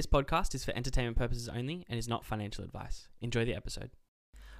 This podcast is for entertainment purposes only and is not financial advice. Enjoy the episode.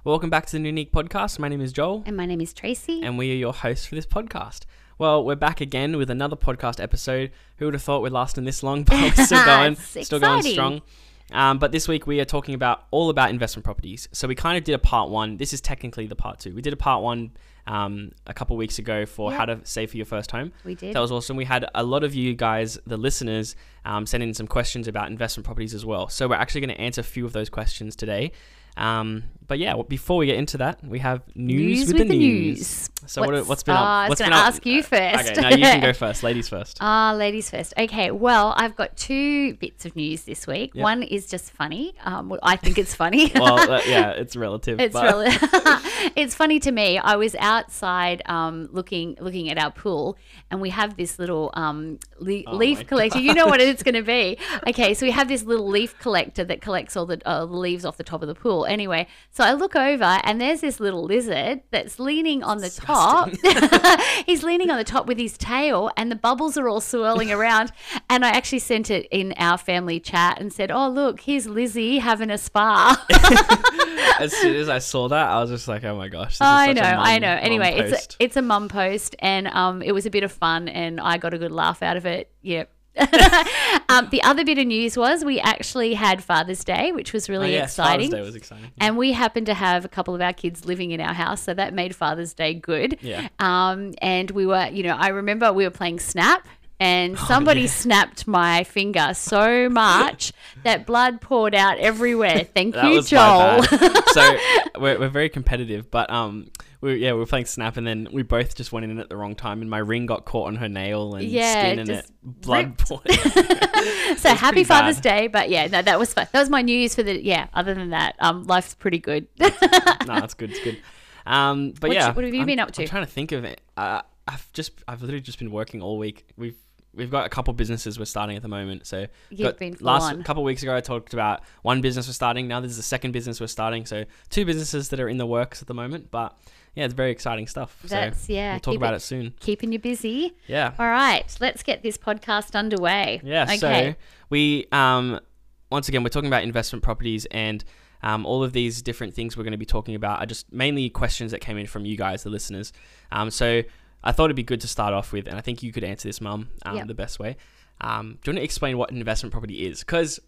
Welcome back to the Newnique Podcast. My name is Joel, And my name is Tracy. and we are your hosts for this podcast. Well, we're back again with another podcast episode. Who would have thought we're lasting this long? But we're still going, still going strong. Um, but this week we are talking about all about investment properties. So we kind of did a part one. This is technically the part two. We did a part one um, a couple weeks ago for Yeah. how to save for your first home. we did. That was awesome. We had a lot of you guys, the listeners, um, send in some questions about investment properties as well. So we're actually going to answer a few of those questions today. Um, but yeah, well, before we get into that, we have news, with, the, news. So what, What's- what's been oh, up? I was gonna ask you Uh, first. Okay, now you can go first. Ladies first. Ah, ladies first. Okay, well, I've got two bits of news this week. Yep. One is just funny. Um, well, I think it's funny. well, uh, yeah, it's relative. It's but- really, it's funny to me. I was outside um, looking looking at our pool, and we have this little um, le- Oh leaf collector. You know what it's going to be. Okay, so we have this little leaf collector that collects all the, uh, the leaves off the top of the pool. Anyway, so I look over, and there's this little lizard that's leaning on the top. He's leaning on the top with his tail, and the bubbles are all swirling around. And I actually sent it in our family chat and said, "Oh, look, here's Lizzie having a spa." as soon as I saw that, I was just like, oh my gosh. This I know, a I know. Anyway, it's a, it's a mum post, and um, it was a bit of fun, and I got a good laugh out of it. Yep. Um, the other bit of news was we actually had Father's Day, which was Oh, really yes, Father's exciting. Day was exciting. And we happened to have a couple of our kids living in our house, so that made Father's Day good. Yeah. Um, and we were, you know, I remember we were playing Snap, and somebody Oh, yeah. snapped my finger so much that blood poured out everywhere. Thank you, Joel. so we're, we're very competitive, but um, we yeah we were playing Snap, and then we both just went in at the wrong time, and my ring got caught on her nail and Yeah, skin, and it blood poured. So happy Father's. Day, but yeah, no, that was fun. That was my news for the yeah. Other than that, um, life's pretty good. no, it's good, it's good. Um, but What yeah, you- what have you I'm- been up to? I'm trying to think of it. Uh, I've just I've literally just been working all week. We've We've got a couple businesses we're starting at the moment. So You've been last on. couple weeks ago I talked about one business we're starting. Now this is the second business we're starting. So two businesses that are in the works at the moment. But yeah, it's very exciting stuff. That's so yeah. we'll talk about it soon. Keeping you busy. Yeah. All right, let's get this podcast underway. Yeah. Okay. So we um once again we're talking about investment properties and um, all of these different things we're going to be talking about are just mainly questions that came in from you guys, the listeners. Um, so I thought it'd be good to start off with, and I think you could answer this, Mum, um, Yep. the best way. Um, do you want to explain what an investment property is? Because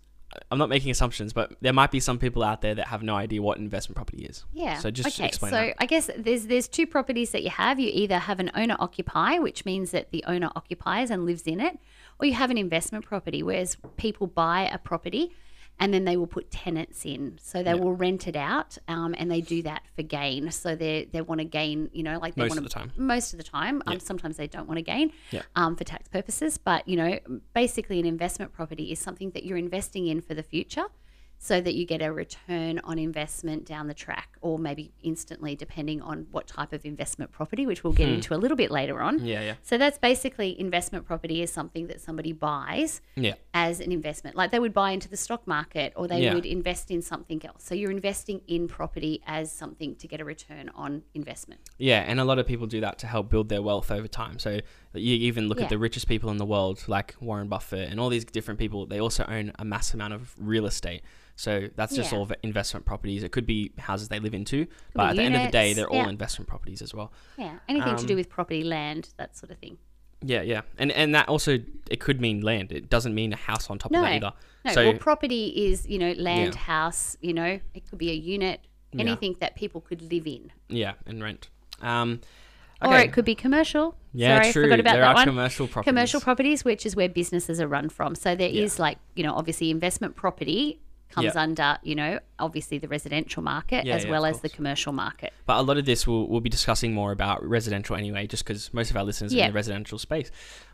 I'm not making assumptions, but there might be some people out there that have no idea what an investment property is. Yeah. So just okay. explain so that. I guess there's there's two properties that you have. You either have an owner occupy, which means that the owner occupies and lives in it, or you have an investment property, whereas people buy a property and then they will put tenants in. So they Yeah. will rent it out, um, and they do that for gain. So they they want to gain, you know, like they Most want of the time. Most of the time. Um, sometimes they don't want to gain Yeah. um, for tax purposes, but you know, basically an investment property is something that you're investing in for the future so that you get a return on investment down the track or maybe instantly depending on what type of investment property which we'll get into a little bit later on Hmm. Yeah, yeah, so that's basically investment property is something that somebody buys yeah, as an investment like they would buy into the stock market or they Yeah. would invest in something else so you're investing in property as something to get a return on investment yeah. And a lot of people do that to help build their wealth over time. So you even look Yeah. at the richest people in the world, like Warren Buffett and all these different people. They also own a massive amount of real estate. So that's just Yeah. all investment properties. It could be houses they live into, but at the end of the day, they're all investment properties as well. yeah anything to do Um, with property land that sort of thing Yeah, yeah, and and that also it could mean land. It doesn't mean a house on top No. of that either. No, so well, property is you know land, Yeah. house. You know, it could be a unit, Yeah. anything that people could live in, yeah, and rent. Um, or it could be commercial. yeah, Sorry, true. I forgot about there that are one. commercial properties. Commercial properties, which is where businesses are run from. So there is Yeah. like you know, obviously investment property comes Yeah. under you know, obviously the residential market Yeah, as yeah, well as the commercial market. But a lot of this we'll, we'll be discussing more about residential anyway, just because most of our listeners are in the residential space.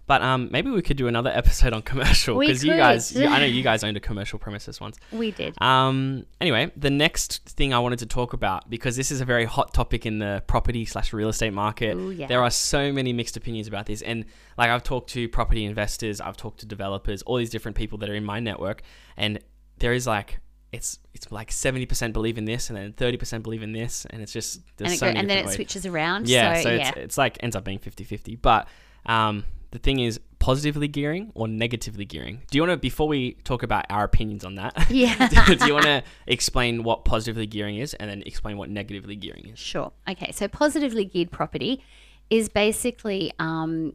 But um, maybe we could do another episode on commercial because you guys, you- I know you guys owned a commercial premises once. We did. Um, anyway, the next thing I wanted to talk about because this is a very hot topic in the property slash real estate market. Ooh, yeah. There are so many mixed opinions about this, and like I've talked to property investors, I've talked to developers, all these different people that are in my network, and there is like it's it's like seventy percent believe in this, and then thirty percent believe in this, and it's just there's and so go, and then it ways. switches around. Yeah, so, so, yeah. It's, it's like ends up being 50-50. But um, the thing is, positively gearing or negatively gearing? Do you want to, before we talk about our opinions on that, Yeah. do you want to explain what positively gearing is and then explain what negatively gearing is? Sure. Okay. So positively geared property is basically um,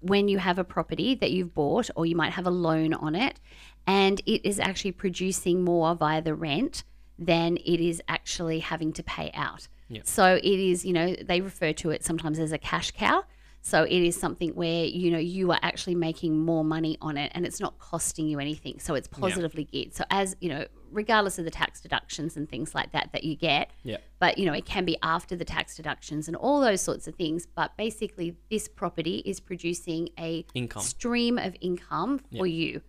when you have a property that you've bought or you might have a loan on it and it is actually producing more via the rent than it is actually having to pay out. Yeah. So it is, you know, they refer to it sometimes as a cash cow. So it is something where, you know, you are actually making more money on it and it's not costing you anything. So it's positively geared. So as, you know, regardless of the tax deductions and things like that that you get, Yeah. but you know it can be after the tax deductions and all those sorts of things but basically this property is producing a Income. stream of income for you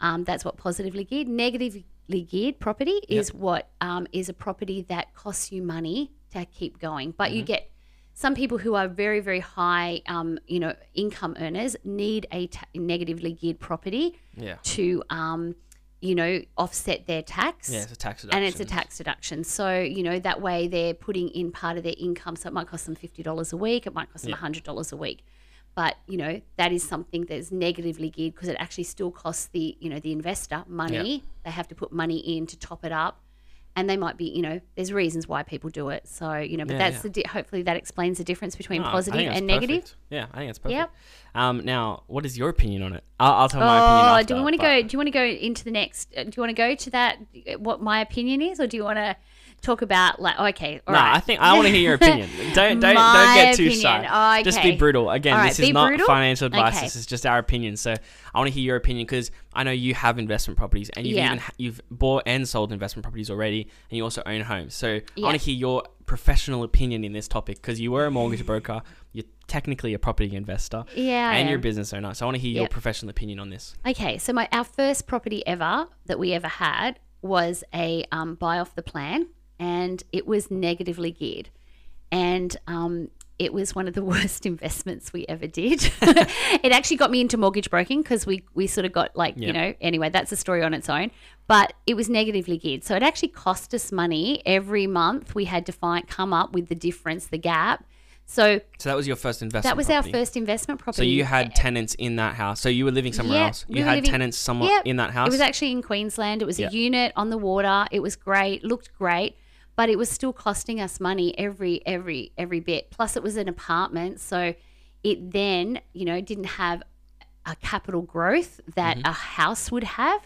um, that's what positively geared negatively geared property is what um, is a property that costs you money to keep going but Mm-hmm. you get some people who are very very high um, you know income earners need a ta- negatively geared property Yeah. to um, you know offset their tax Yeah, it's a tax deduction. and it's a tax deduction. So, you know, that way they're putting in part of their income. So it might cost them $50 a week, it might cost them Yeah. $100 a week. But, you know, that is something that's negatively geared because it actually still costs the, you know, the investor money. They have to put money in to top it up. And they might be, you know, there's reasons why people do it. So, you know, but Yeah, that's yeah. the, di- hopefully that explains the difference between No, I positive and negative. Yeah, I think it's perfect. Yep. Um, now, what is your opinion on it? I'll, I'll tell my opinion. Oh, After, do we want to go? Do you want to go into the next? uh, Do you want to go to that? uh, What my opinion is, or do you want to talk about like? Okay, all No, right. I think I want to hear your opinion. Don't don't don't get too opinion. shy. Oh, Just be brutal. Again, right, this is not brutal? financial advice. Okay. This is just our opinion. So I want to hear your opinion because I know you have investment properties and you've Yeah. even you've bought and sold investment properties already, and you also own homes. So I want to hear your professional opinion in this topic because you were a mortgage broker. You're technically a property investor. Yeah, and you're a business owner. So I want to hear your professional opinion on this. Okay, so my our first property ever that we ever had was a um, buy off the plan, and it was negatively geared, and um, it was one of the worst investments we ever did. it actually got me into mortgage broking because we we sort of got like Yeah. you know anyway that's a story on its own. But it was negatively geared, so it actually cost us money every month. We had to find come up with the difference, the gap. So So that was your first investment. that was property. our first investment property. So you had tenants in that house. So you were living somewhere Yeah, else. You were had living- tenants somewhere Yep. in that house. It was actually in Queensland. It was Yeah. a unit on the water. It was great, looked great, but it was still costing us money every every every bit. Plus, it was an apartment, so it then you know didn't have a capital growth that Mm-hmm. a house would have.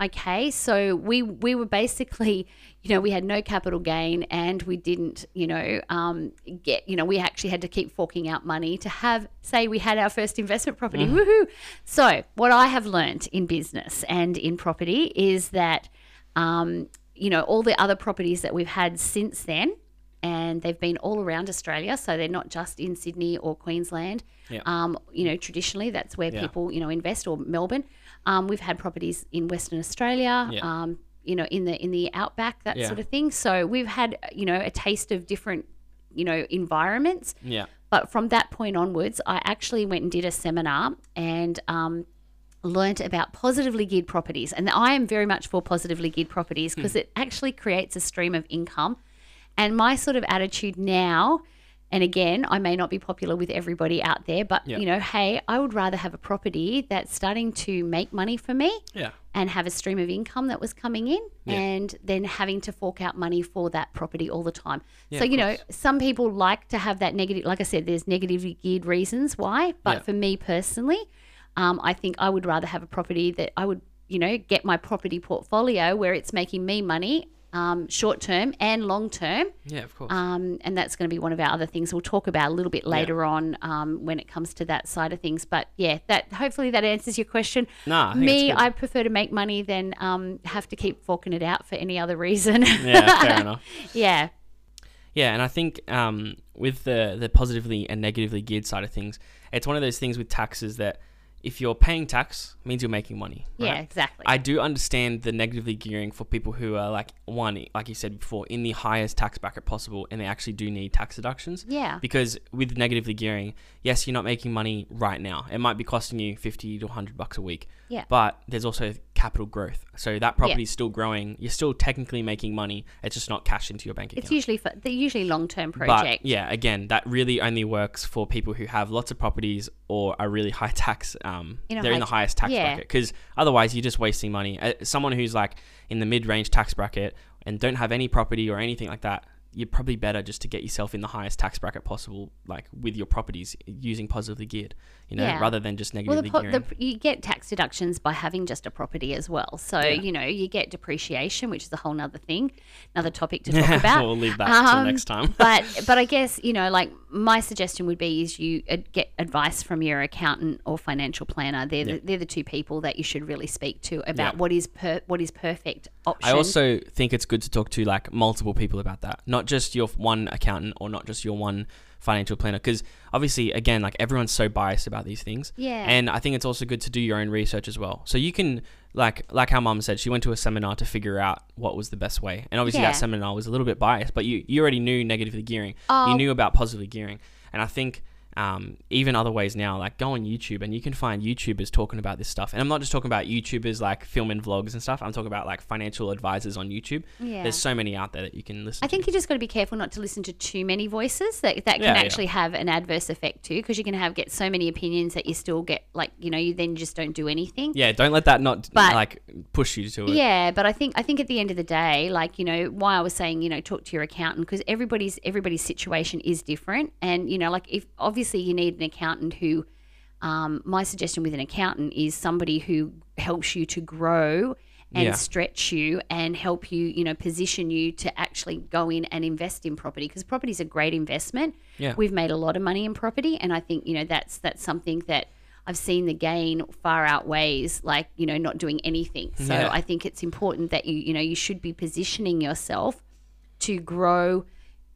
Okay, so we we were basically, you know, we had no capital gain, and we didn't, you know, um, get, you know, we actually had to keep forking out money to have, say, we had our first investment property. Mm-hmm. Woohoo! So what I have learnt in business and in property is that, um, you know, all the other properties that we've had since then, and they've been all around Australia, so they're not just in Sydney or Queensland. Yeah. Um, you know, traditionally that's where Yeah. people, you know, invest or Melbourne. Um, we've had properties in Western Australia. Yeah. Um, you know, in the in the outback, that sort of thing. So we've had, you know, a taste of different, you know, environments. yeah. But from that point onwards, I actually went and did a seminar and um, learnt about positively geared properties. And I am very much for positively geared properties because Hmm. it actually creates a stream of income. And my sort of attitude now, and again, I may not be popular with everybody out there, but Yeah. you know, hey, I would rather have a property that's starting to make money for me Yeah. and have a stream of income that was coming in Yeah. and then having to fork out money for that property all the time. Yeah, so, you know, some people like to have that negative, like I said, there's negatively geared reasons why. But for me personally, um, I think I would rather have a property that I would, you know, get my property portfolio where it's making me money. Um, short term and long term, Yeah, of course. um, and that's going to be one of our other things we'll talk about a little bit later on um, when it comes to that side of things. But yeah, that hopefully that answers your question. Nah, I Me. I prefer to make money than um, have to keep forking it out for any other reason. yeah, fair enough. yeah, Yeah, and I think um, with the the positively and negatively geared side of things, it's one of those things with taxes that if you're paying tax means you're making money. yeah, exactly. I do understand the negatively gearing for people who are like one, like you said before, in the highest tax bracket possible, and they actually do need tax deductions. yeah, Because with negatively gearing, yes, you're not making money right now. It might be costing you fifty to hundred bucks a week. Yeah. But there's also capital growth. So that property's still growing. You're still technically making money. It's just not cash into your bank account. It's usually for, they're usually long term But project. yeah, again, that really only works for people who have lots of properties or are really high tax. Um, In they're in the highest tax yeah. bracket because otherwise you're just wasting money. Uh, someone who's like in the mid-range tax bracket and don't have any property or anything like that, you're probably better just to get yourself in the highest tax bracket possible, like with your properties using positively geared, you know, Yeah. rather than just Well, negatively the, po- gearing. the, you get tax deductions by having just a property as well. So, Yeah. you know, you get depreciation, which is a whole nother thing, another topic to talk about. we'll leave that till Um, next time. but but I guess you know, like my suggestion would be is you get advice from your accountant or financial planner. They're Yeah. the, they're the two people that you should really speak to about what is per, what is perfect option. I also think it's good to talk to like multiple people about that, not just your one accountant or not just your one financial planner, because obviously, again, like everyone's so biased about these things. Yeah. And I think it's also good to do your own research as well. So you can like like how mum said, she went to a seminar to figure out what was the best way, and obviously Yeah. that seminar was a little bit biased, but you you already knew negatively gearing, Oh. you knew about positively gearing, and I think. Um, even other ways now, like go on YouTube and you can find YouTubers talking about this stuff. And I'm not just talking about YouTubers like filming vlogs and stuff. I'm talking about like financial advisors on YouTube. Yeah. There's so many out there that you can listen I think you just got to be careful not to listen to too many voices that, that can Yeah, yeah. actually have an adverse effect too, because you can have get so many opinions that you still get like you know you then just don't do anything. Yeah, don't let that not But- like push you to it. Yeah, but I think I think at the end of the day, like you know, why I was saying, you know, talk to your accountant because everybody's everybody's situation is different, and you know, like if obviously you need an accountant who, um, my suggestion with an accountant is somebody who helps you to grow and Yeah. stretch you and help you, you know, position you to actually go in and invest in property because property is a great investment. Yeah. We've made a lot of money in property, and I think you know that's that's something that. I've seen the gain far outweighs like you know not doing anything. So Yeah. I think it's important that you you know you should be positioning yourself to grow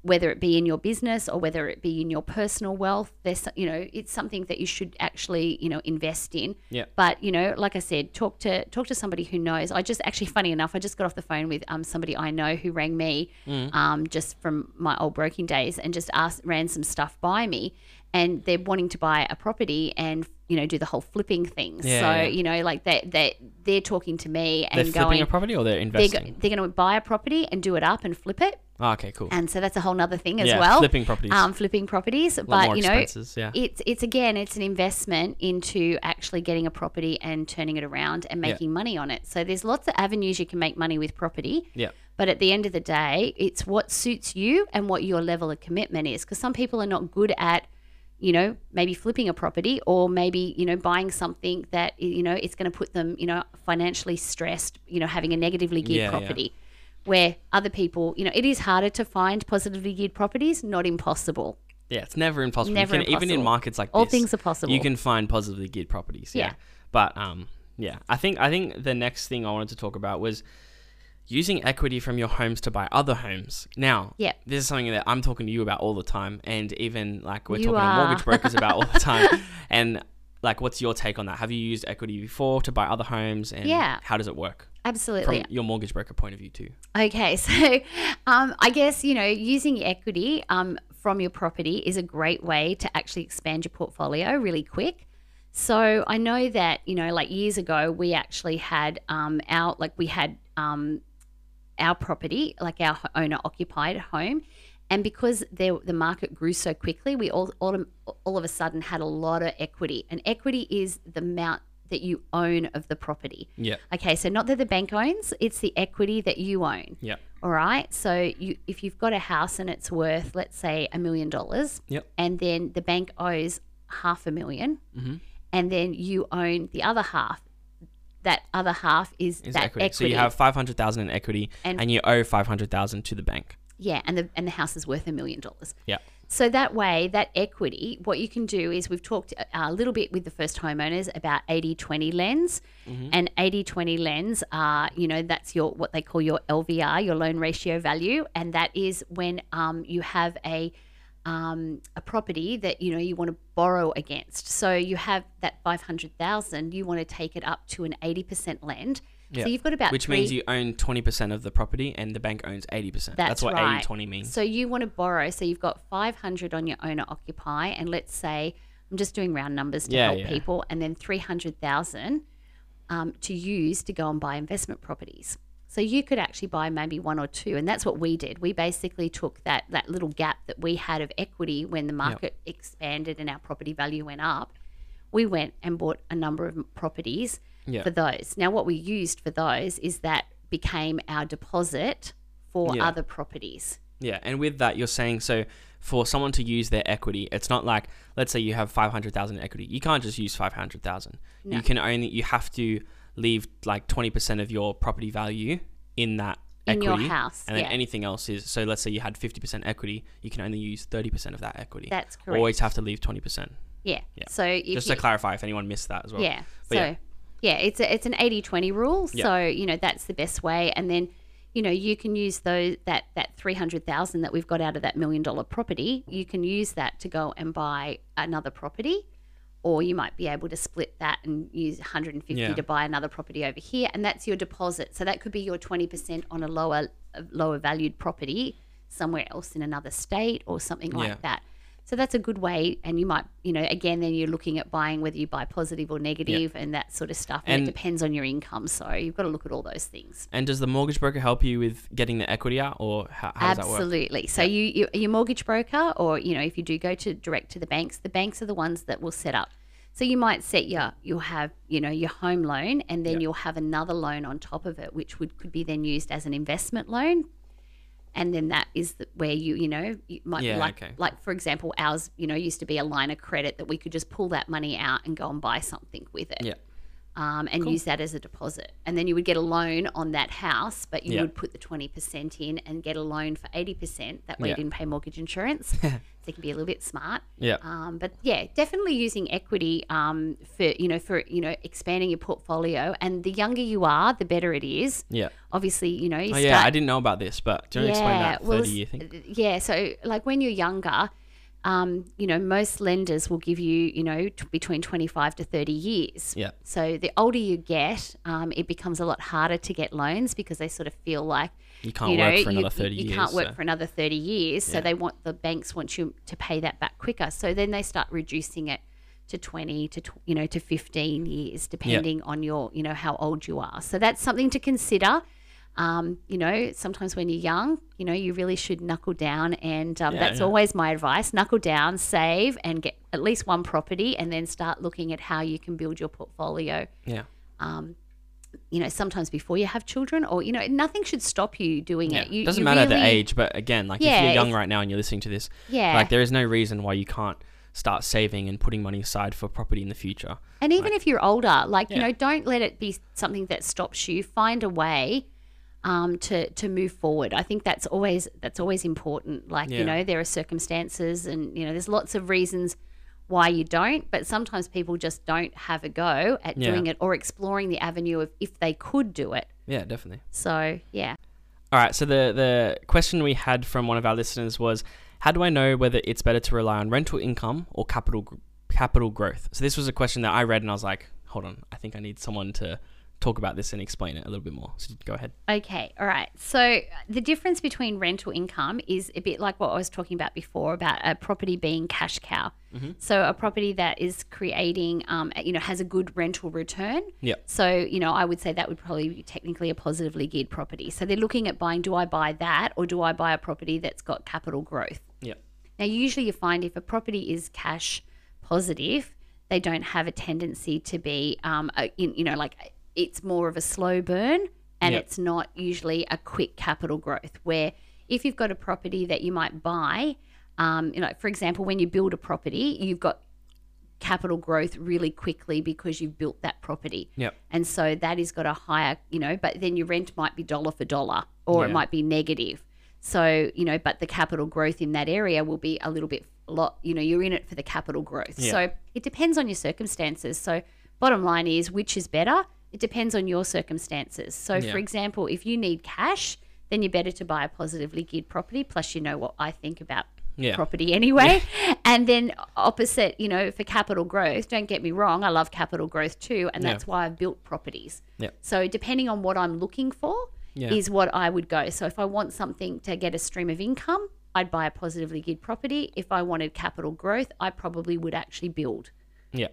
whether it be in your business or whether it be in your personal wealth there's you know it's something that you should actually you know invest in Yeah. but you know like i said talk to talk to somebody who knows i just actually funny enough i just got off the phone with um somebody i know who rang me Mm. um just from my old broking days and just asked ran some stuff by me and they're wanting to buy a property and you know do the whole flipping thing Yeah, so yeah. you know like they they they're talking to me They're and flipping going a property or they're they're, investing? go- they're going to buy a property and do it up and flip it oh, okay, cool. and so that's a whole nother thing as yeah, well. flipping properties. Um, flipping properties, but you know. Yeah. it's it's again, it's an investment into actually getting a property and turning it around and Yeah. making money on it. So there's lots of avenues you can make money with property. yeah. But at the end of the day, it's what suits you and what your level of commitment is. Because some people are not good at, you know, maybe flipping a property or maybe, you know, buying something that, you know, it's going to put them, you know, financially stressed, you know, having a negatively geared Yeah, yeah. Where other people, you know, it is harder to find positively geared properties, not impossible. Yeah, it's never impossible. Never can, Even in markets like All this, things are possible. You can find positively geared properties. Yeah. Yeah. But um, yeah, I think I think the next thing I wanted to talk about was using equity from your homes to buy other homes. Now, Yeah. this is something that I'm talking to you about all the time, and even like we're You talking are. to mortgage brokers about all the time. And like, what's your take on that? Have you used equity before to buy other homes, and Yeah. how does it work Absolutely. from your mortgage broker point of view too? Okay, so um, I guess you know using equity um, from your property is a great way to actually expand your portfolio really quick. So I know that you know, like years ago, we actually had um, our like we had um, our property, like our owner occupied home, and because there, the market grew so quickly, we all, all all of a sudden had a lot of equity. And equity is the amount that you own of the property. Yeah. Okay, so not that the bank owns, it's the equity that you own. Yeah. All right. So you if you've got a house and it's worth, let's say, a million dollars, Yep. and then the bank owes half a 1000000 Mhm. and then you own the other half. That other half is, Is that equity. equity. So you have five hundred thousand in equity, And- and, you owe five hundred thousand to the bank. Yeah, and the and the house is worth a million dollars. Yeah. So that way, that equity, what you can do is we've talked a- little bit with the first homeowners about 80-20 lens. And 80-20 lens are, you know, that's your what they call your LVR, your loan ratio value. And that is when um, you have a um, a property that you know you want to borrow against. So you have that five hundred thousand, you want to take it up to an eighty percent lend. Yeah. So you've got about Which three, means you own 20% of the property and the bank owns 80%. That's, That's, what right. 80 20 means. So you want to borrow. So you've got 500 on your owner occupy, and let's say I'm just doing round numbers to Yeah, help yeah. people, and then 300,000 um, to use to go and buy investment properties. So you could actually buy maybe one or two, and that's what we did. We basically took that that little gap that we had of equity when the market expanded and our property value went up. We went and bought a number of properties Yeah. for those. Now, what we used for those is that became our deposit for Yeah. other properties. Yeah, and with that, you're saying so for someone to use their equity, it's not like let's say you have five hundred thousand equity. You can't just use five hundred thousand. No. You can only you have to leave like twenty percent of your property value in that In your equity, house, and then yeah. anything else is so. Let's say you had fifty percent equity, you can only use thirty percent of that equity. That's correct. Always have to leave twenty percent. Yeah. Yeah. So Just you, to clarify, if anyone missed that as well. Yeah. But so yeah. yeah. it's a, it's an 80-20 rule. Yeah. So, you know, that's the best way. And then, you know, you can use those that that 300,000 that we've got out of that million dollar property, you can use that to go and buy another property or you might be able to split that and use 150 Yeah. to buy another property over here and that's your deposit. So that could be your 20% on a lower lower valued property somewhere else in another state or something like that. So that's a good way, and you might, you know, again, then you're looking at buying whether you buy positive or negative and that sort of stuff, and, And- it depends on your income. So you've got to look at all those things. And does the mortgage broker help you with getting the equity out, or how, how does that work? Absolutely. So you, you, your mortgage broker, or you know, if you do go to direct to the banks, the banks are the ones that will set up. So you might set your, you'll have, you know, your home loan, and then Yeah. you'll have another loan on top of it, which would could be then used as an investment loan. And then that is the, where you, you know, you might Yeah, be like, okay. like for example, ours, you know, used to be a line of credit that we could just pull that money out and go and buy something with it Yeah. Um, and use that as a deposit. And then you would get a loan on that house, but you Yeah. would put the 20% in and get a loan for 80%. That way Yeah. you didn't pay mortgage insurance. so you can be a little bit smart. Yeah. Um, but yeah, definitely using equity um, for, you know, for, you know, expanding your portfolio. And the younger you are, the better it is. Yeah. Obviously, you know, you Oh start yeah, I didn't know about this, but do you want to explain that thirty s- year thing? Yeah, so like when you're younger, um, you know, most lenders will give you, you know, t- between 25 to 30 years. Yeah. So the older you get, um, it becomes a lot harder to get loans because they sort of feel like You can't you know, work for another thirty you, years. You can't work so- for another 30 years. So Yeah. they want the banks want you to pay that back quicker. So then they start reducing it to 20 to tw- you know to 15 years depending on your you know how old you are. So that's something to consider. Um, you know, sometimes when you're young, you know, you really should knuckle down, and um, Yeah, that's yeah. always my advice: knuckle down, save, and get at least one property, and then start looking at how you can build your portfolio yeah. you know, sometimes before you have children, or you know, nothing should stop you doing Yeah. it. You, Doesn't you matter the age, but again, like if you're young right now and you're listening to this, Yeah, like there is no reason why you can't start saving and putting money aside for property in the future. and even if you're older, like you know, don't let it be something that stops you. Find a way um, to to move forward. I think that's always that's always important. Like Yeah. you know, there are circumstances, and you know, there's lots of reasons why you don't, but sometimes people just don't have a go at Yeah. doing it or exploring the avenue of if they could do it. Yeah, definitely. So yeah. All right. So the the question we had from one of our listeners was, how do I know whether it's better to rely on rental income or capital capital growth? So this was a question that I read and I was like, hold on, I think I need someone to talk about this and explain it a little bit more. So go ahead. Okay, all right. So the difference between rental income is a bit like what I was talking about before about a property being cash cow. So a property that is creating, um, you know, has a good rental return. Yep. So you know, I would say that would probably be technically a positively geared property. So they're looking at buying: do I buy that, or do I buy a property that's got capital growth? Yep. Now, usually you find if a property is cash positive, they don't have a tendency to be, um, a, in, you know, like it's more of a slow burn and Yep. it's not usually a quick capital growth. Where if you've got a property that you might buy, um, you know, for example, when you build a property, you've got capital growth really quickly because you've built that property. Yep. And so that has got a higher, you know, but then your rent might be dollar for dollar or it might be negative. So, you know, but the capital growth in that area will be a little bit lot, you know, you're in it for the capital growth. Yeah. So it depends on your circumstances. So bottom line is which is better? It depends on your circumstances. So Yeah. for example, if you need cash, then you're better to buy a positively geared property. Plus, you know what I think about Yeah. property anyway. and then opposite, you know, for capital growth, don't get me wrong, I love capital growth too, and Yeah. that's why I've built properties. Yeah. So depending on what I'm looking for Yeah. is what I would go. So if I want something to get a stream of income, I'd buy a positively geared property. If I wanted capital growth, I probably would actually build. Yeah.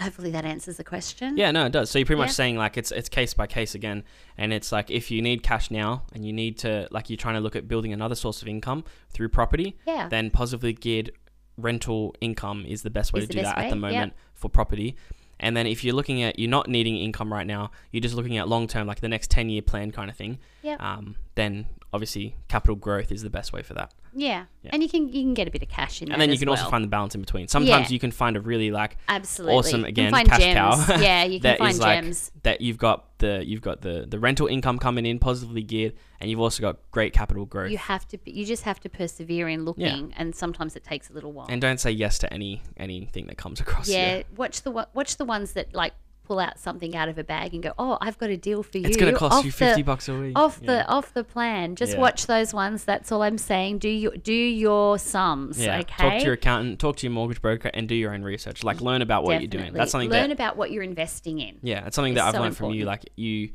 Hopefully that answers the question. Yeah, no, it does. So you're pretty much Yeah. saying like it's it's case by case again, and it's like if you need cash now and you need to like you're trying to look at building another source of income through property, Yeah. then positively geared rental income is the best way Is to do that at the way, yeah. moment for property. And then if you're looking at you're not needing income right now, you're just looking at long term, like the next ten year plan kind of thing. Yep. Um, then obviously capital growth is the best way for that. Yeah. Yeah. And you can you can get a bit of cash in And then you can also find the balance in between. Sometimes Yeah. you can find a really like absolutely awesome again cash gems. cow. yeah, you can find like gems. that you've got the you've got the the rental income coming in positively geared, and you've also got great capital growth. You have to be, you just have to persevere in looking and sometimes it takes a little while. and don't say yes to any anything that comes across. yeah, watch the watch the ones that like pull out something out of a bag and go, "Oh, I've got a deal for you." it's gonna cost off you the- fifty bucks a week. off Yeah. the off the plan. Just Yeah. watch those ones. That's all I'm saying. Do you do your sums? Yeah, okay. talk to your accountant, talk to your mortgage broker, and do your own research. Like learn about what you're doing. That's something Learn that about what you're investing in. yeah, it's something that I've so learned from you. Like you,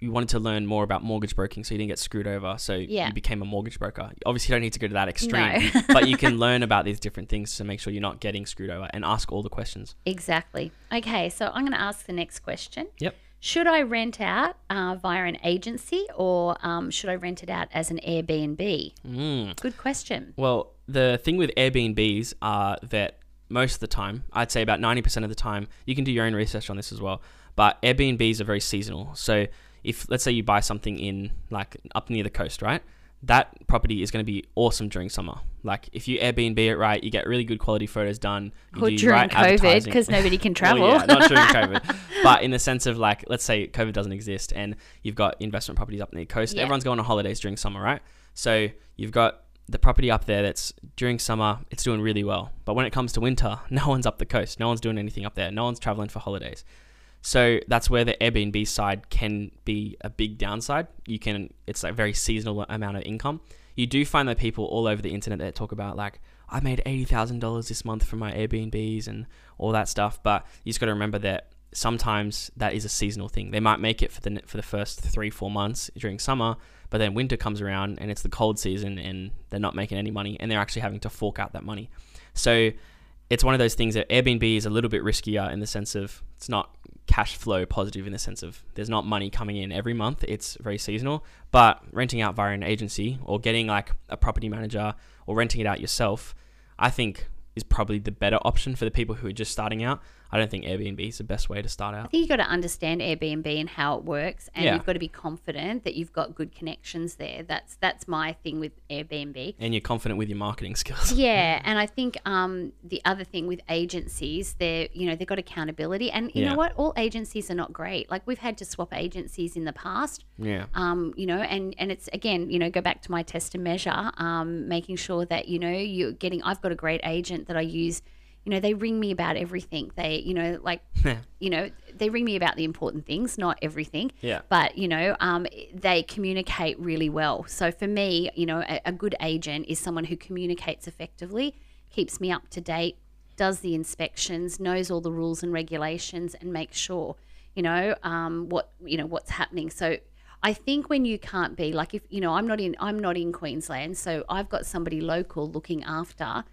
you wanted to learn more about mortgage broking, so you didn't get screwed over. So Yeah. you became a mortgage broker. Obviously, you don't need to go to that extreme, No. but you can learn about these different things to make sure you're not getting screwed over and ask all the questions. Exactly. Okay, so I'm going to ask the next question. Yep. Should I rent out uh, via an agency or um, should I rent it out as an Airbnb? Mm. Good question. Well, the thing with Airbnbs are that most of the time, I'd say about 90% of the time, you can do your own research on this as well. But Airbnbs are very seasonal. So if, let's say, you buy something in like up near the coast, right? That property is going to be awesome during summer. Like if you Airbnb it right, you get really good quality photos done. You Or do during right COVID because nobody can Well, travel. yeah, not during COVID, but in the sense of like, let's say COVID doesn't exist and you've got investment properties up near the coast. Yeah. Everyone's going on holidays during summer, right? So you've got the property up there that's during summer, it's doing really well. But when it comes to winter, no one's up the coast. No one's doing anything up there. No one's traveling for holidays. So that's where the Airbnb side can be a big downside. You can, it's like very seasonal amount of income. You do find that people all over the internet that talk about like, I made eighty thousand dollars this month from my Airbnbs and all that stuff. But you just got to remember that sometimes that is a seasonal thing. They might make it for the for the first three four months during summer, but then winter comes around and it's the cold season and they're not making any money and they're actually having to fork out that money. So it's one of those things that Airbnb is a little bit riskier in the sense of it's not cash flow positive in the sense of there's not money coming in every month. It's very seasonal. But renting out via an agency or getting like a property manager or renting it out yourself, I think is probably the better option for the people who are just starting out. I don't think Airbnb is the best way to start out. I think you've got to understand Airbnb and how it works, and Yeah. you've got to be confident that you've got good connections there. That's that's my thing with Airbnb. And you're confident with your marketing skills. Yeah, and I think um, the other thing with agencies, they're you know they've got accountability, and you Yeah. know what, all agencies are not great. Like we've had to swap agencies in the past, Yeah. um, you know, and and it's again, you know, go back to my test and measure, um, making sure that you know you're getting. I've got a great agent that I use. You know, they ring me about everything. They, you know, like, you know, they ring me about the important things, not everything. Yeah. But you know, um, they communicate really well. So for me, you know, a, a good agent is someone who communicates effectively, keeps me up to date, does the inspections, knows all the rules and regulations, and makes sure, you know, um, what you know what's happening. So I think when you can't be like if you know I'm not in I'm not in Queensland, so I've got somebody local looking after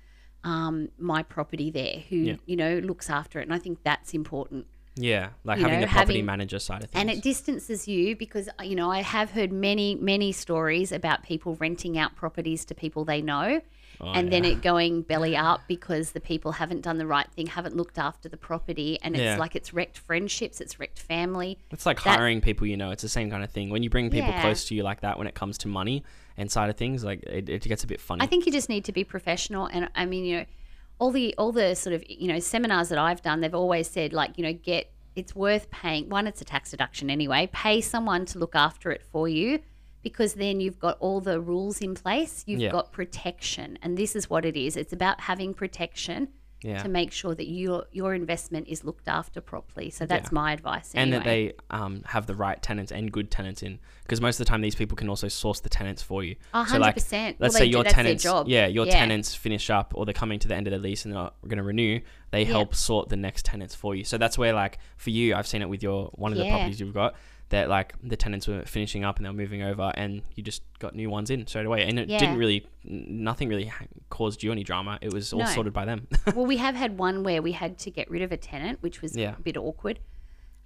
um, my property there who Yeah. you know looks after it, and I think that's important. Yeah. Like You having know, the property having- manager side of things. And it distances you because uh, you know I have heard many many stories about people renting out properties to people they know, Oh, and then it going belly up because the people haven't done the right thing, haven't looked after the property, and it's Yeah. like it's wrecked friendships, it's wrecked family. It's like That- hiring people you know. It's the same kind of thing. When you bring people Yeah. close to you like that, when it comes to money and side of things, like it, it gets a bit funny. I think you just need to be professional, and I mean, you know, all the all the sort of you know seminars that I've done, they've always said like you know get it's worth paying. One, it's a tax deduction anyway. Pay someone to look after it for you, because then you've got all the rules in place. You've Yeah. got protection, and this is what it is. It's about having protection yeah. to make sure that your your investment is looked after properly. So that's Yeah. my advice. and that they um, have the right tenants and good tenants in because most of the time these people can also source the tenants for you. A So, like, hundred percent. Let's Well, say do- your their tenants, job. yeah, your Yeah. tenants finish up or they're coming to the end of their lease and they're going to renew. They help sort the next tenants for you. So that's where, like, for you, I've seen it with your one of the properties you've got. That like the tenants were finishing up and they were moving over, and you just got new ones in straight away, and it Yeah. didn't really, nothing really ha- caused you any drama. It was all No. sorted by them. well, we have had one where we had to get rid of a tenant, which was Yeah. a bit awkward.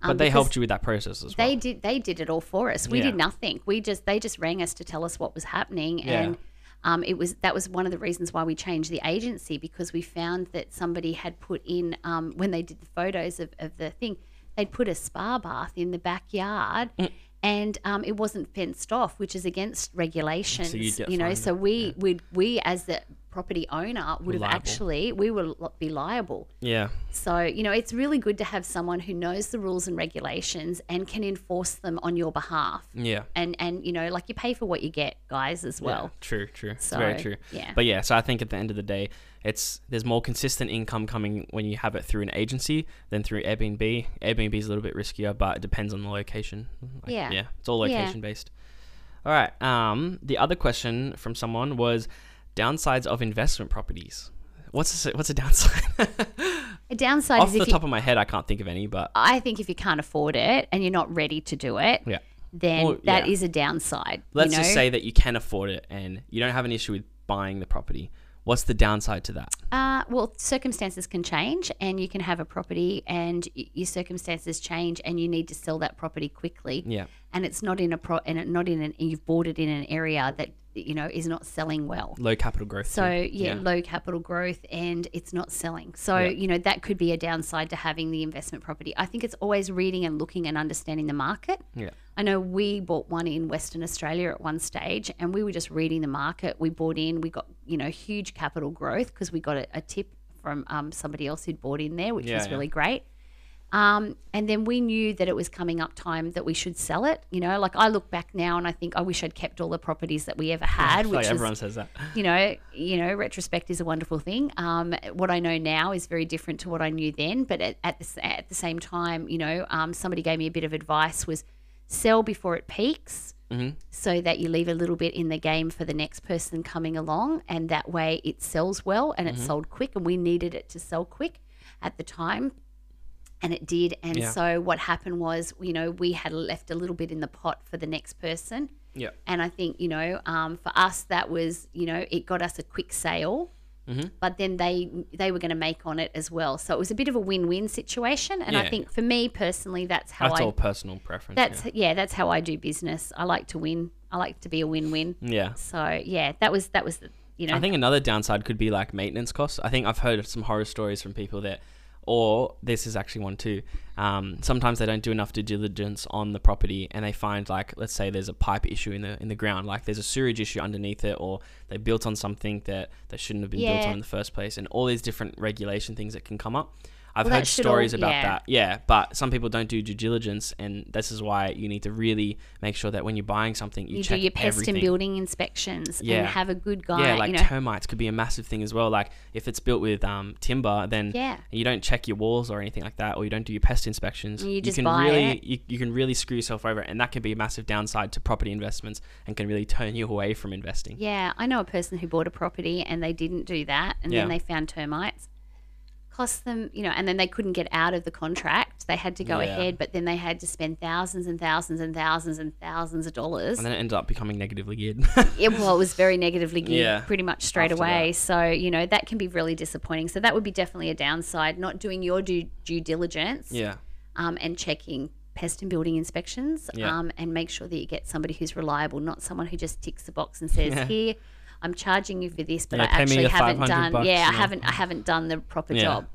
but they helped you with that process as well. Um, They did. They did it all for us. We Yeah. did nothing. We just they just rang us to tell us what was happening, and um, it was that was one of the reasons why we changed the agency because we found that somebody had put in um, when they did the photos of, of the thing, they'd put a spa bath in the backyard. Mm. And um, it wasn't fenced off, which is against regulations. get you know, so we would we as the property owner would have Liable. actually we would be liable. yeah, So, you know, it's really good to have someone who knows the rules and regulations and can enforce them on your behalf. yeah. And and you know, like you pay for what you get, guys, as well. Yeah, true, true. So, very true. yeah. But yeah, so I think at the end of the day, it's there's more consistent income coming when you have it through an agency than through Airbnb. Airbnb is a little bit riskier, but it depends on the location. Like, Yeah. Yeah, it's all Yeah. location based. All right. Um, the other question from someone was downsides of investment properties. What's a, what's a downside? A downside Off is the if you, top of my head, I can't think of any, but I think if you can't afford it and you're not ready to do it, yeah. then Well, that is yeah. a downside. Let's you know? just say that you can afford it and you don't have an issue with buying the property. What's the downside to that? Uh, well, circumstances can change, and you can have a property, and y- your circumstances change, and you need to sell that property quickly. Yeah. And it's not in a pro, and it, not in an. You've bought it in an area that you know is not selling well. Low capital growth. So too. yeah, low capital growth, and it's not selling. So Yeah. you know that could be a downside to having the investment property. I think it's always reading and looking and understanding the market. Yeah. I know we bought one in Western Australia at one stage, and we were just reading the market. We bought in, we got you know huge capital growth because we got a, a tip from um, somebody else who'd bought in there, which Yeah, was yeah. really great. Um, and then we knew that it was coming up time that we should sell it. You know, like I look back now and I think I wish I'd kept all the properties that we ever had, which like is everyone says that. you know, you know, retrospect is a wonderful thing. Um, what I know now is very different to what I knew then. But at, at the at the same time, you know, um, somebody gave me a bit of advice: was sell before it peaks, so that you leave a little bit in the game for the next person coming along, and that way it sells well and it sold quick. And we needed it to sell quick at the time. And it did. And Yeah. so what happened was, you know, we had left a little bit in the pot for the next person. Yeah. And I think, you know, um, for us, that was, you know, it got us a quick sale. Mm-hmm. But then they they were going to make on it as well, so it was a bit of a win-win situation. And I think for me personally, that's how That's I all personal preference. that's yeah. that's how I do business. I like to win. I like to be a win-win. yeah. yeah. So yeah, that was that was the you know I think another downside could be like maintenance costs. I think I've heard of some horror stories from people that, or this is actually one too. Um, sometimes they don't do enough due diligence on the property, and they find like, let's say there's a pipe issue in the in the ground, like there's a sewage issue underneath it, or they built on something that they shouldn't have been built on in the first place, and all these different regulation things that can come up. I've Well, heard should all- stories about yeah. that. Yeah, but some people don't do due diligence, and this is why you need to really make sure that when you're buying something, you, you check do your pest everything. and building inspections Yeah. and have a good guy. Yeah, like you know, termites could be a massive thing as well. Like if it's built with um, timber, then Yeah. you don't check your walls or anything like that, or you don't do your pest inspections. You just can buy really it. You, you can really screw yourself over, and that can be a massive downside to property investments, and can really turn you away from investing. Yeah, I know a person who bought a property and they didn't do that, and Yeah. then they found termites. Cost them, you know, and then they couldn't get out of the contract. They had to go Yeah. ahead, but then they had to spend thousands and thousands and thousands and thousands of dollars. And then it ended up becoming negatively geared. Yeah, well, it was very negatively geared Yeah, pretty much straight after away. So, you know, that can be really disappointing. So, that would be definitely a downside, not doing your due, due diligence yeah, um, and checking pest and building inspections Yeah. um, and make sure that you get somebody who's reliable, not someone who just ticks the box and says. Here, I'm charging you for this, but Yeah, I actually haven't done. bucks, yeah, I haven't. I haven't done the proper Yeah. job.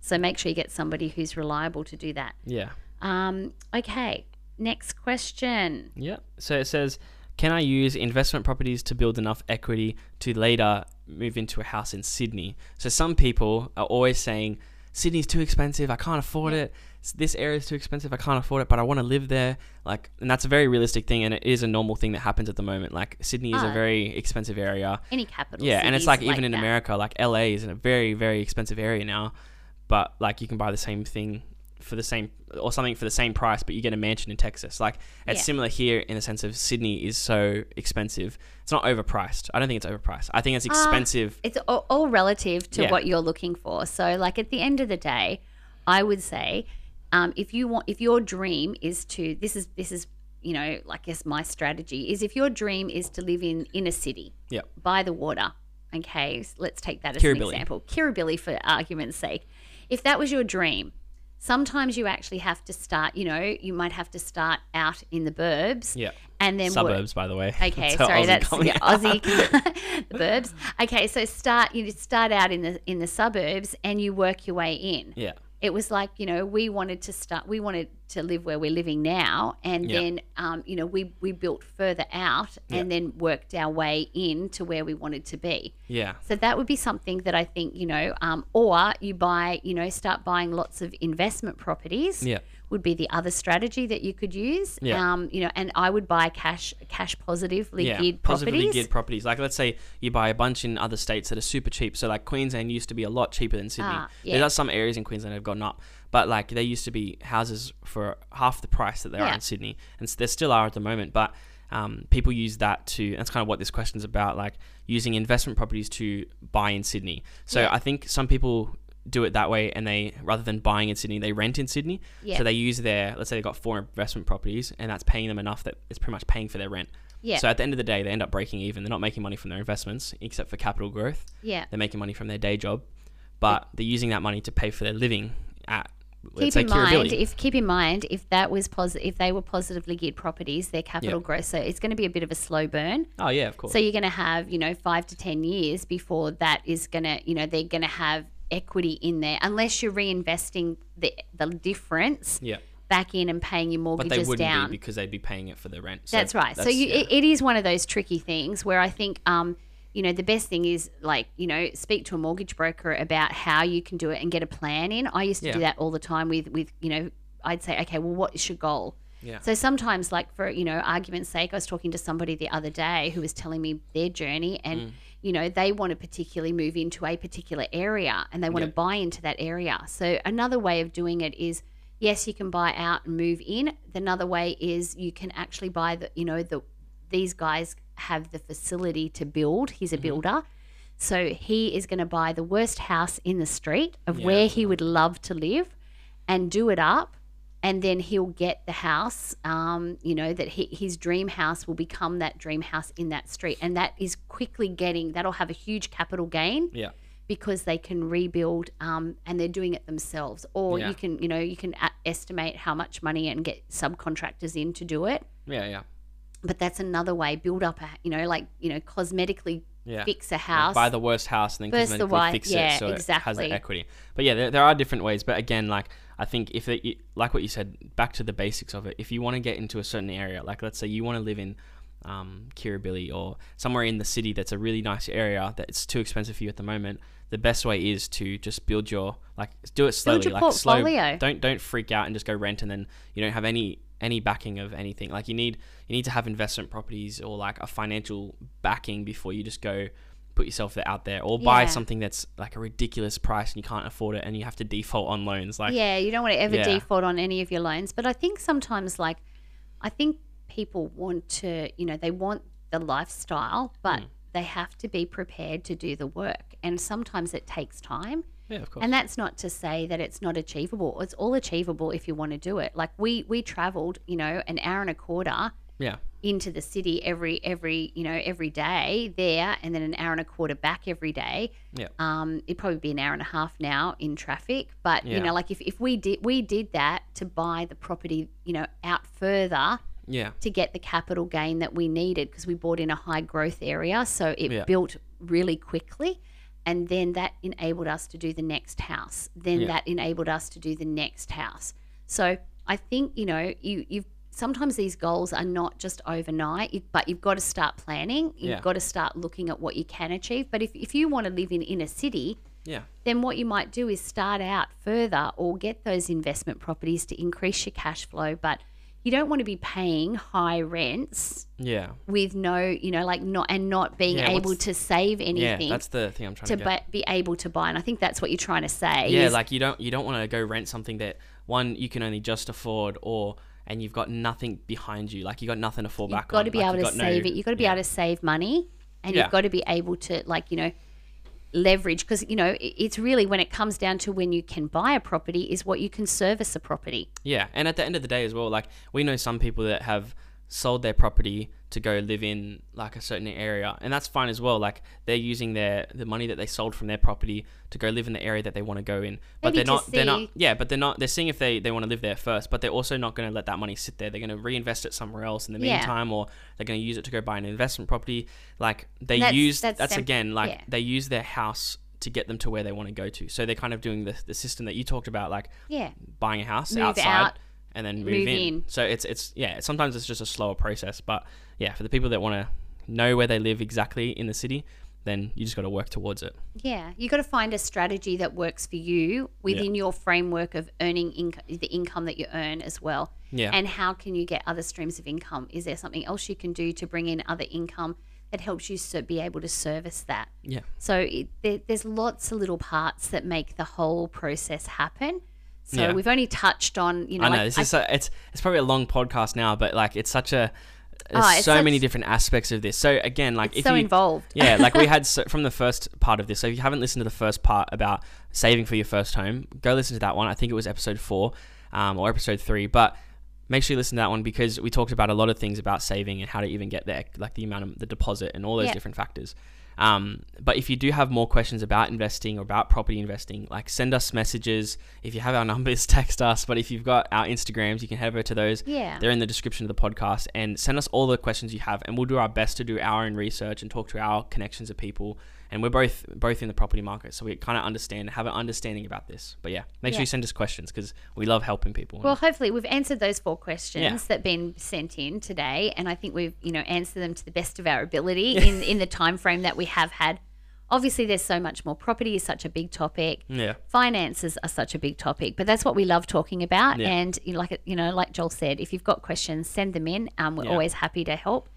So make sure you get somebody who's reliable to do that. yeah, Um, okay, next question. yeah. So it says, can I use investment properties to build enough equity to later move into a house in Sydney? So some people are always saying. Sydney's too expensive. I can't afford it. This area is too expensive. I can't afford it, but I want to live there. Like, and that's a very realistic thing, and it is a normal thing that happens at the moment. Like, Sydney is a Ah. very expensive area. Any capital? Yeah, and it's cities like even in. America, like LA is in a very very expensive area now, but like you can buy the same thing for the same or something for the same price, but you get a mansion in Texas. Like it's Yeah. similar here in the sense of Sydney is so expensive. It's not overpriced. I don't think it's overpriced. I think it's Ah, expensive. it's all, all relative to Yeah. what you're looking for. So, like at the end of the day, I would say, um, if you want, if your dream is to, this is this is you know, like I guess my strategy is if your dream is to live in in a city Yeah. by the water. Okay, s- let's take that as Kirribilli. an example. Kirribilli, for argument's sake. If that was your dream, sometimes you actually have to start. You know, you might have to start out in the burbs. Yeah. And then work- Suburbs, by the way. Okay, That's sorry, that's yeah. Aussie, the burbs. Okay, so start you start out in the in the suburbs and you work your way in. Yeah. It was like you know we wanted to start, we wanted to live where we're living now, and Yeah. then um, you know we we built further out and then worked our way in to where we wanted to be. Yeah. So that would be something that I think you know, um, or you buy, you know, start buying lots of investment properties. Yeah. Would be the other strategy that you could use. Yeah. Um, you know, and I would buy cash cash positively yeah, geared positively properties. geared properties. Like let's say you buy a bunch in other states that are super cheap. So like Queensland used to be a lot cheaper than Sydney. Ah, yeah. There are some areas in Queensland that have gone up, but like they used to be houses for half the price that they are in Sydney, and there still are at the moment. But um, people use that to. That's kind of what this question is about, like using investment properties to buy in Sydney. So Yeah. I think some people do it that way and they rather than buying in Sydney they rent in Sydney Yeah. so they use their let's say they've got four investment properties and that's paying them enough that it's pretty much paying for their rent Yeah. so at the end of the day, they end up breaking even. They're not making money from their investments, except for capital growth. yeah. They're making money from their day job, but they're using that money to pay for their living at let's keep in mind if keep in mind if that was positive if they were positively geared properties their capital Yeah. growth so it's going to be a bit of a slow burn oh yeah, of course. so you're going to have you know five to ten years before that is going to you know they're going to have equity in there unless you're reinvesting the the difference yeah, back in and paying your mortgage. but they wouldn't down be because they'd be paying it for their rent. So that's right. so you, yeah. it, it is one of those tricky things where I think, um, you know, the best thing is like, you know, speak to a mortgage broker about how you can do it and get a plan in. I used to do that all the time with, with, you know, I'd say, okay, well, what is your goal? Yeah. So sometimes, like for you know, argument's sake, I was talking to somebody the other day who was telling me their journey, and Mm. You know, they want to particularly move into a particular area, and they want Yeah. to buy into that area. So another way of doing it is, yes, you can buy out and move in. Another way is you can actually buy the, you know, the these guys have the facility to build. He's Mm-hmm. a builder. So he is going to buy the worst house in the street of Yeah, where he would love to live and do it up and then he'll get the house um, you know that he, his dream house will become that dream house in that street. And that is quickly getting that'll have a huge capital gain yeah, because they can rebuild um, and they're doing it themselves. Or Yeah. you can you know you can a- estimate how much money and get subcontractors in to do it. Yeah, yeah, but that's another way build up a you know like you know cosmetically yeah. fix a Like, house buy the worst house and then First the white- fix yeah, it so it has exactly. the equity. But yeah, there, there are different ways. But again, like I think if it, like what you said, back to the basics of it. If you want to get into a certain area, like let's say you want to live in um, Kirribilli or somewhere in the city that's a really nice area that's too expensive for you at the moment, the best way is to just build your like do it slowly, your like slow. Don't don't freak out and just go rent and then you don't have any any backing of anything. Like you need you need to have investment properties or like a financial backing before you just go put yourself out there or buy Yeah. something that's like a ridiculous price and you can't afford it and you have to default on loans. Like yeah you don't want to ever Yeah. default on any of your loans but i think sometimes like i think people want to you know they want the lifestyle but Hmm. they have to be prepared to do the work and sometimes it takes time yeah, of course. and that's not to say that it's not achievable it's all achievable if you want to do it like we we traveled you know an hour and a quarter yeah. into the city every every you know every day there and then an hour and a quarter back every day Yeah. um it'd probably be an hour and a half now in traffic but you know like if, if we did we did that to buy the property you know out further Yeah. to get the capital gain that we needed because we bought in a high growth area so it Yeah. built really quickly and then that enabled us to do the next house then Yeah. that enabled us to do the next house so i think you know you you've sometimes these goals are not just overnight but you've got to start planning you've Yeah. got to start looking at what you can achieve but if, if you want to live in inner city Yeah. then what you might do is start out further or get those investment properties to increase your cash flow but you don't want to be paying high rents Yeah. with no you know like not and not being Yeah, able to save anything. Yeah. That's the thing I'm trying to to be able to buy and i think that's what you're trying to say yeah, like you don't you don't want to go rent something that one you can only just afford or and you've got nothing behind you. Like you got nothing to fall back on. you've back got on. to be like, able you've to got no- save it you've got to be yeah. able to save money and Yeah. you've got to be able to like you know leverage because you know it's really when it comes down to when you can buy a property is what you can service a property. Yeah, and at the end of the day as well, like we know some people that have sold their property to go live in like a certain area and that's fine as well like they're using their the money that they sold from their property to go live in the area that they want to go in but Maybe they're not they're not yeah but they're not they're seeing if they they want to live there first but they're also not going to let that money sit there they're going to reinvest it somewhere else in the Yeah. meantime or they're going to use it to go buy an investment property like they That's- use that's that's, again like yeah. they use their house to get them to where they want to go to so they're kind of doing the, the system that you talked about like Yeah. buying a house Move outside out, and then move, move in. in. So it's it's yeah. Sometimes it's just a slower process, but yeah, for the people that want to know where they live exactly in the city, then you just got to work towards it. Yeah, you got to find a strategy that works for you within your framework of earning income, the income that you earn as well. Yeah. And how can you get other streams of income? Is there something else you can do to bring in other income that helps you so be able to service that? Yeah, So it, there, there's lots of little parts that make the whole process happen. So Yeah. we've only touched on, you know, I know this I- is a, it's it's probably a long podcast now, but like it's such a there's Oh, so such- many different aspects of this. So again, like it's if so you involved. yeah, like we had so, from the first part of this. So if you haven't listened to the first part about saving for your first home, go listen to that one. I think it was episode four um, or episode three. But make sure you listen to that one because we talked about a lot of things about saving and how to even get there, like the amount of the deposit and all those Yeah. different factors. Um, but if you do have more questions about investing or about property investing, like send us messages. If you have our numbers, text us. But if you've got our Instagrams, you can head over to those. Yeah. They're in the description of the podcast and send us all the questions you have and we'll do our best to do our own research and talk to our connections of people. And we're both both in the property market, so we kind of understand, have an understanding about this. But yeah, make Yeah. sure you send us questions because we love helping people. Well, hopefully we've answered those four questions Yeah. that have been sent in today, and I think we've you know answered them to the best of our ability in in the time frame that we have had. Obviously, there's so much more. Property is such a big topic. yeah, Finances are such a big topic, but that's what we love talking about. Yeah. And you know, like you know, like Joel said, if you've got questions, send them in. Um, we're always happy to help.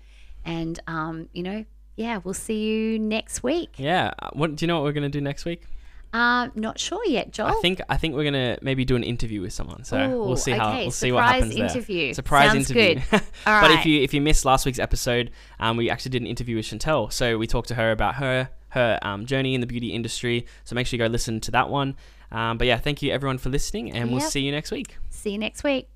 And um, you know, yeah, we'll see you next week. yeah. Uh, What do you know? What we're gonna do next week? Um, not sure yet, Joel. I think I think we're gonna maybe do an interview with someone. So Ooh, we'll see how okay, we'll see what surprise happens there. interview. Surprise Sounds interview. good. All but if you if you missed last week's episode, um, we actually did an interview with Chantel. So we talked to her about her her um, journey in the beauty industry. So make sure you go listen to that one. Um, but yeah, thank you everyone for listening, and we'll see you next week. see you next week.